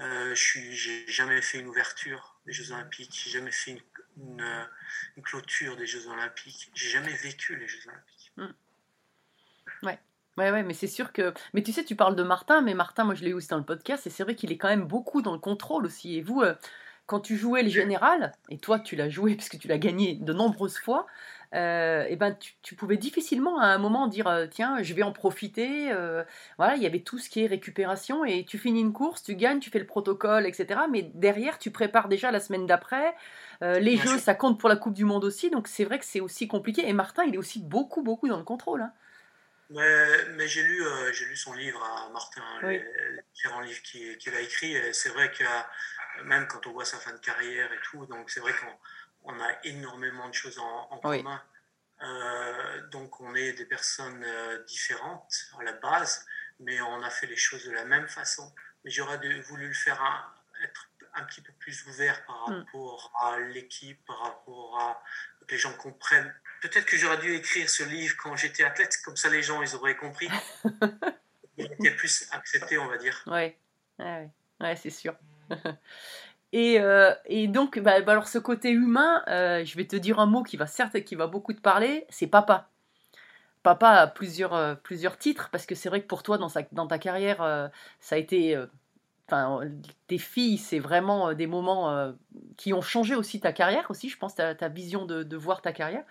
Euh, je suis, j'ai jamais fait une ouverture des Jeux Olympiques, j'ai jamais fait une, une, euh, une clôture des Jeux Olympiques, j'ai jamais vécu les Jeux Olympiques. Ouais, ouais, mais c'est sûr que. Mais tu sais, tu parles de Martin, mais Martin, moi je l'ai eu aussi dans le podcast, et c'est vrai qu'il est quand même beaucoup dans le contrôle aussi. Et vous, euh, quand tu jouais le général, et toi tu l'as joué parce que tu l'as gagné de nombreuses fois, euh, et ben tu, tu pouvais difficilement à un moment dire euh, tiens, je vais en profiter. euh, voilà, il y avait tout ce qui est récupération, et tu finis une course, tu gagnes, tu fais le protocole, etc. Mais derrière, tu prépares déjà la semaine d'après. Euh, les jeux, ça compte pour la Coupe du Monde aussi, donc c'est vrai que c'est aussi compliqué. Et Martin, il est aussi beaucoup, beaucoup dans le contrôle. hein. Mais, mais j'ai lu, euh, j'ai lu son livre à Martin, Oui. les, les différents livres qu'il a écrits. Et c'est vrai que même quand on voit sa fin de carrière et tout, donc c'est vrai qu'on on a énormément de choses en, en Oui. commun. Euh, donc on est des personnes euh, différentes à la base, mais on a fait les choses de la même façon. Mais j'aurais voulu le faire un- être un petit peu plus ouvert par Mm. rapport à l'équipe, par rapport à que les gens comprennent. Peut-être que j'aurais dû écrire ce livre quand j'étais athlète, comme ça les gens ils auraient compris. Il était plus accepté, on va dire. Ouais, ouais, ouais, ouais, c'est sûr. et, euh, et donc, bah, bah, alors ce côté humain, euh, je vais te dire un mot qui va certes qui va beaucoup te parler, c'est papa. papa a plusieurs, euh, plusieurs titres, parce que c'est vrai que pour toi, dans, dans ta carrière, ça a été. Enfin, tes filles, c'est vraiment des moments qui ont changé aussi ta carrière, aussi, je pense, ta, ta vision de voir ta carrière.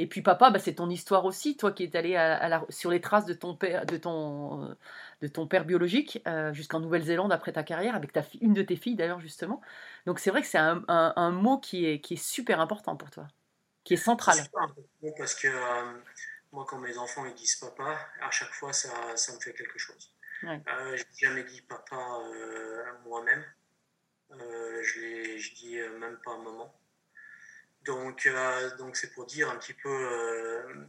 Et puis papa, bah, c'est ton histoire aussi, toi qui es allé à, à la- sur les traces de ton père, de ton, de ton père biologique euh, jusqu'en Nouvelle-Zélande après ta carrière, avec ta une de tes filles d'ailleurs justement. Donc c'est vrai que c'est un, un- un mot qui est, qui est super important pour toi, qui est central. Important parce que euh, moi, quand mes enfants ils disent papa, à chaque fois, ça, ça me fait quelque chose. Ouais. Euh, je n'ai jamais dit papa moi-même. Je, je dis même pas maman. Donc, euh, donc c'est pour dire un petit peu euh,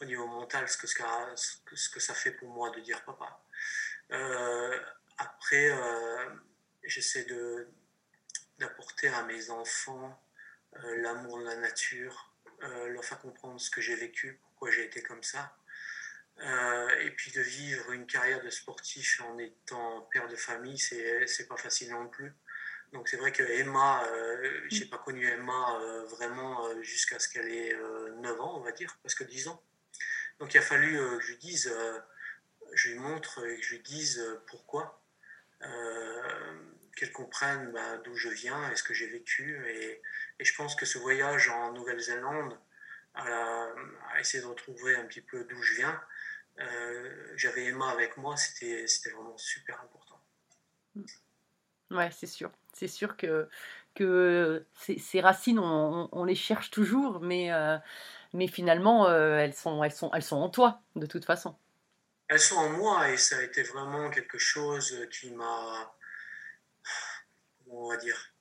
au niveau mental ce que, ce, que, ça fait pour moi de dire papa. Euh, après, j'essaie de, d'apporter à mes enfants l'amour de la nature, leur faire comprendre ce que j'ai vécu, pourquoi j'ai été comme ça. Et puis de vivre une carrière de sportif en étant père de famille, c'est c'est pas facile non plus. Donc c'est vrai que Emma, euh, j'ai pas connu Emma euh, vraiment euh, jusqu'à ce qu'elle ait euh, 9 ans, on va dire, presque 10 ans. Donc il a fallu euh, que je lui dise, euh, je lui montre et que je lui dise euh, pourquoi, euh, qu'elle comprenne bah, d'où je viens et ce que j'ai vécu. Et, et je pense que ce voyage en Nouvelle-Zélande, à, à essayer de retrouver un petit peu d'où je viens, euh, j'avais Emma avec moi, c'était c'était vraiment super important. Ouais, c'est sûr. C'est sûr que, que ces, ces racines, on, on- on les cherche toujours, mais, euh, mais finalement, euh, elles, sont, elles, sont, elles sont en toi, de toute façon. Elles sont en moi et ça a été vraiment quelque chose qui m'a, on va dire,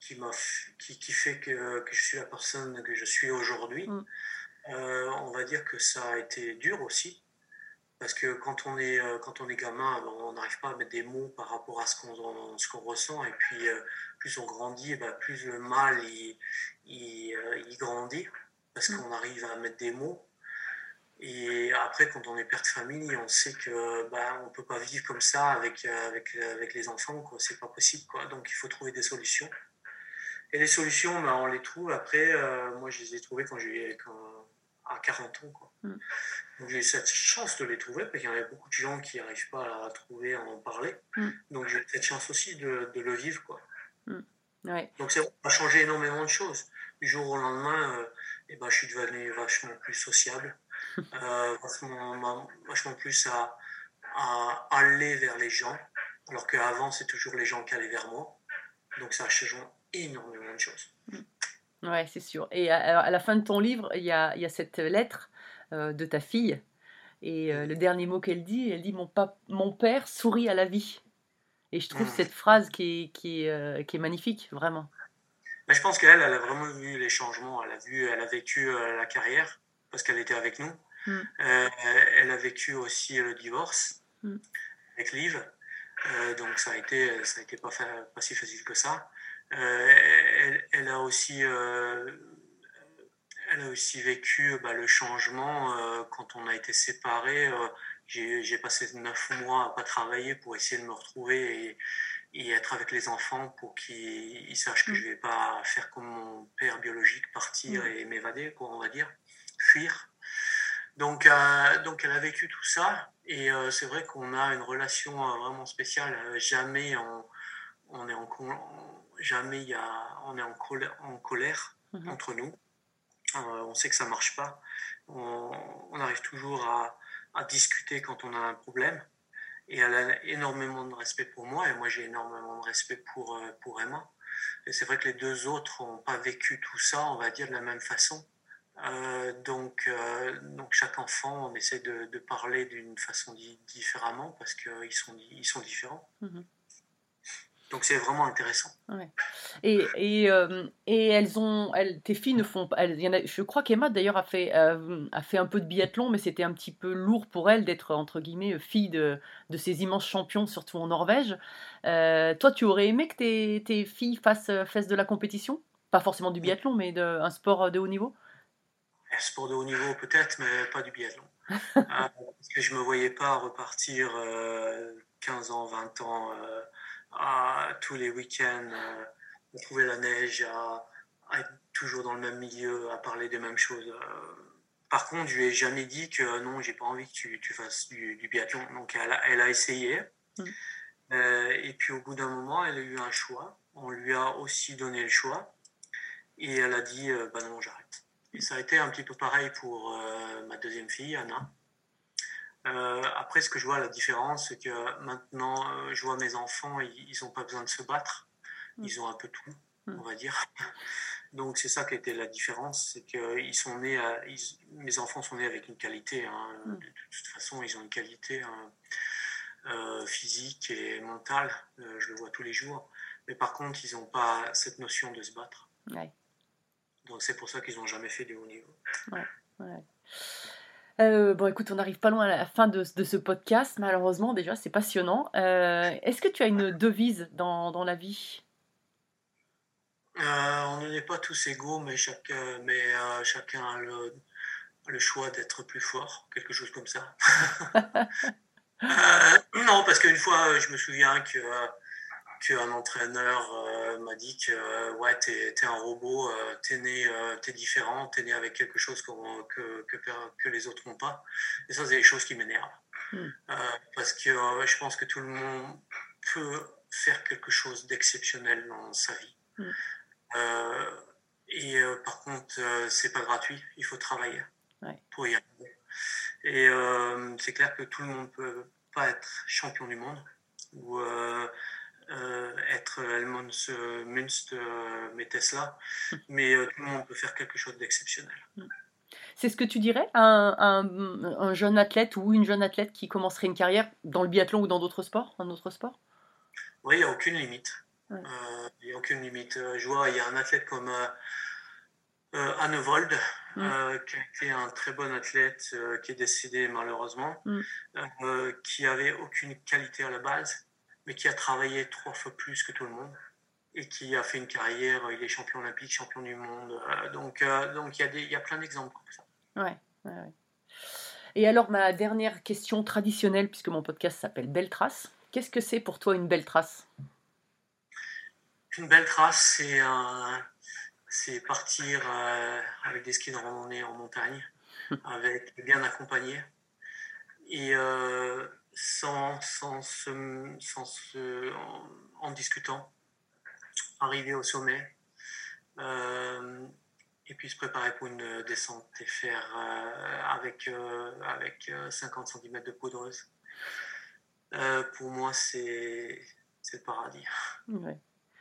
qui m'a, qui, qui fait que, que je suis la personne que je suis aujourd'hui. Mm. Euh, on va dire que ça a été dur aussi. Parce que quand on est, euh, quand on est gamin, ben, on n'arrive pas à mettre des mots par rapport à ce qu'on qu'on ressent. Et puis, euh, plus on grandit, ben, plus le mal il, il, euh, il grandit. Parce qu'on arrive à mettre des mots. Et après, quand on est père de famille, on sait que bah, on peut pas vivre comme ça avec, avec, avec les enfants, quoi. C'est pas possible, quoi. Donc, il faut trouver des solutions. Et les solutions, bah, on les trouve après. euh, moi, je les ai trouvées quand j'ai quand, à 40 ans, quoi. Mm. Donc, j'ai eu cette chance de les trouver, parce qu'il y en a beaucoup de gens qui n'arrivent pas à trouver, à en parler. Mm. Donc, j'ai eu cette chance aussi de, de le vivre, quoi. Ouais. Donc ça a changé énormément de choses. Du jour au lendemain, euh, eh ben, je suis devenu vachement plus sociable, euh, vachement, vachement plus à, à aller vers les gens, alors qu'avant c'est toujours les gens qui allaient vers moi. Donc ça a changé énormément de choses. Ouais, c'est sûr. Et à, à la fin de ton livre, il y a, il y a cette lettre euh, de ta fille. Et euh, le dernier mot qu'elle dit, elle dit mon, père sourit à la vie. Et je trouve Mm. cette phrase qui est, qui est, euh, qui est magnifique, vraiment. Mais je pense qu'elle, elle a vraiment vu les changements, elle a vu, elle a vécu la carrière parce qu'elle était avec nous. Mm. Elle a vécu aussi le divorce Mm. avec Liv. Donc ça a été, ça a été pas, fa- pas si facile que ça. Euh, elle, elle a aussi, euh, elle a aussi vécu bah, le changement euh, quand on a été séparés. euh, j'ai passé neuf mois à pas travailler pour essayer de me retrouver et, et être avec les enfants pour qu'ils ils sachent que Mm. je vais pas faire comme mon père biologique, partir Mm. et m'évader, quoi, on va dire, fuir. Donc, euh, donc elle a vécu tout ça et euh, c'est vrai qu'on a une relation euh, vraiment spéciale. Jamais on, on est en jamais il y a, on est en colère, en colère Mhm. entre nous. Euh, on sait que ça marche pas. On, on arrive toujours à, à discuter quand on a un problème. Et elle a énormément de respect pour moi et moi j'ai énormément de respect pour, euh, pour Emma. Et c'est vrai que les deux autres n'ont pas vécu tout ça, on va dire, de la même façon. Euh, donc, donc chaque enfant, on essaie de, de parler d'une façon di- différemment parce qu'ils sont, ils sont différents. Mhm. Donc c'est vraiment intéressant. Et, et, euh, et elles ont, elles, tes filles ne font pas. je crois qu'Emma d'ailleurs a fait, euh, a fait un peu de biathlon, mais c'était un petit peu lourd pour elle d'être entre guillemets fille de, de ces immenses champions, surtout en Norvège. Euh, toi, tu aurais aimé que tes, tes filles fassent, fassent de la compétition? Pas forcément du biathlon, mais de, un sport de haut niveau? Un sport de haut niveau peut-être, mais pas du biathlon. Euh, parce que je me voyais pas repartir euh, 15 ans, 20 ans euh, à tous les week-ends, euh, à trouver la neige, à, à être toujours dans le même milieu, à parler des mêmes choses. euh, par contre, je lui ai jamais dit que non, j'ai pas envie que tu, tu fasses du, du biathlon. Donc, elle a, elle a essayé. Mm. Euh, et puis, au bout d'un moment, elle a eu un choix. On lui a aussi donné le choix. Et elle a dit, euh, bah non, j'arrête. Et ça a été un petit peu pareil pour euh, ma deuxième fille, Anna. Euh, après, ce que je vois, la différence, c'est que maintenant, euh, je vois mes enfants, ils n'ont pas besoin de se battre. Ils ont un peu tout, on va dire. Donc, c'est ça qui a été la différence, c'est que ils sont nés à- ils- mes enfants sont nés avec une qualité. hein. De, de toute façon, ils ont une qualité hein, euh, physique et mentale. Je le vois tous les jours. Mais par contre, ils n'ont pas cette notion de se battre. Ouais. Donc, c'est pour ça qu'ils n'ont jamais fait du haut niveau. Ouais. Euh, bon, écoute, on n'arrive pas loin à la fin de, de ce podcast, malheureusement, déjà, c'est passionnant. Euh, Est-ce que tu as une devise dans, dans la vie? Euh, on n'est pas tous égaux, mais, chaque, mais chacun a le, le choix d'être plus fort, quelque chose comme ça. Non, parce qu'une fois, je me souviens que qu'un entraîneur euh, m'a dit que euh, ouais, t'es es un robot, euh, t'es né, t'es différent, t'es né avec quelque chose que, que, que les autres n'ont pas. Et ça, c'est des choses qui m'énervent. Mm. Euh, parce que je pense que tout le monde peut faire quelque chose d'exceptionnel dans sa vie. Mm. Euh, et par contre, c'est pas gratuit, il faut travailler Ouais. pour y arriver. Et euh, c'est clair que tout le monde peut pas être champion du monde ou euh, être Helmut euh, Munst, euh, mais Tesla, mais euh, tout le monde peut faire quelque chose d'exceptionnel. C'est ce que tu dirais à un, un- un jeune athlète ou une jeune athlète qui commencerait une carrière dans le biathlon ou dans d'autres sports, un autre sport? Oui, il n'y a aucune limite. Ouais. Euh, Il n'y a aucune limite. Euh, Je vois, il y a un athlète comme euh, euh, Anne Vold, Mm. euh, qui été un très bon athlète, euh, qui est décédé malheureusement, Mm. euh, qui avait aucune qualité à la base, mais qui a travaillé trois fois plus que tout le monde et qui a fait une carrière. Il est champion olympique, champion du monde. Euh, donc, euh, donc il y a des, il y a plein d'exemples comme ça. Ouais, ouais, ouais. Et alors, ma dernière question traditionnelle, puisque mon podcast s'appelle Belle Trace, qu'est-ce que c'est pour toi une belle trace? Une belle trace, c'est un- c'est partir euh, avec des skis de randonnée en montagne, avec bien accompagné et euh, sans, sans, se, sans se- en, discutant, arriver au sommet euh, et puis se préparer pour une descente et faire euh, avec, euh, avec euh, 50 cm de poudreuse. Pour moi, c'est le paradis.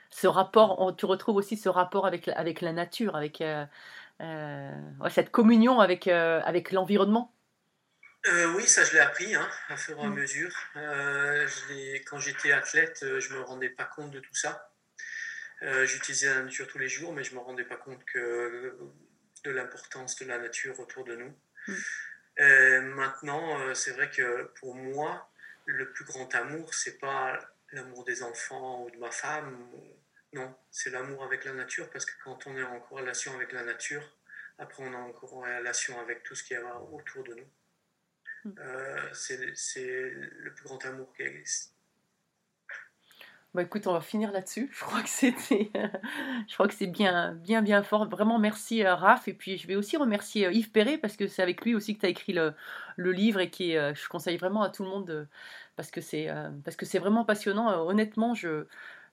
Ce rapport, tu retrouves aussi ce rapport avec, avec la nature, avec cette communion avec, avec l'environnement. Euh, oui, ça je l'ai appris hein, à fur et à Mm. mesure. Euh, je quand j'étais athlète, euh, je me rendais pas compte de tout ça. Euh, J'utilisais la nature tous les jours, mais je me rendais pas compte que de l'importance de la nature autour de nous. Mm. Maintenant, c'est vrai que pour moi, le plus grand amour, c'est pas l'amour des enfants ou de ma femme. Non, c'est l'amour avec la nature, parce que quand on est en corrélation avec la nature, après on est en corrélation avec tout ce qui est autour de nous. Mm. Euh, c'est le plus grand amour qui existe. Bah écoute, on va finir là-dessus. Je crois que c'était, je crois que c'est bien, bien, bien fort. Vraiment, merci euh, Raph. Et puis, je vais aussi remercier euh, Yves Perret parce que c'est avec lui aussi que tu as écrit le, le livre et qui, est, euh, je conseille vraiment à tout le monde de- parce que c'est, parce que c'est vraiment passionnant. Honnêtement, je,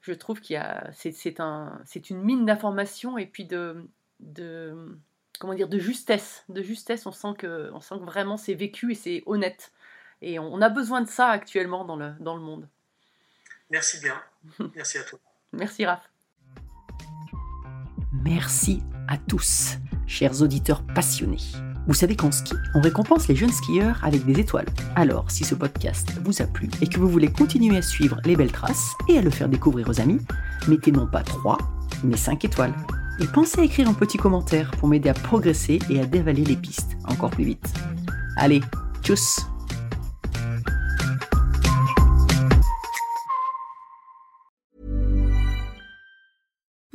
je trouve qu'il y a, c'est, c'est un, c'est une mine d'informations et puis de, de, comment dire, de justesse, de justesse. On sent que, on sent que vraiment c'est vécu et c'est honnête. Et on, on a besoin de ça actuellement dans le, dans le monde. Merci bien. Merci à toi. Merci Raph. Merci à tous, chers auditeurs passionnés. Vous savez qu'en ski, on récompense les jeunes skieurs avec des étoiles. Alors, si ce podcast vous a plu et que vous voulez continuer à suivre les belles traces et à le faire découvrir aux amis, mettez non pas 3, mais 5 étoiles. Et pensez à écrire un petit commentaire pour m'aider à progresser et à dévaler les pistes encore plus vite. Allez, tchuss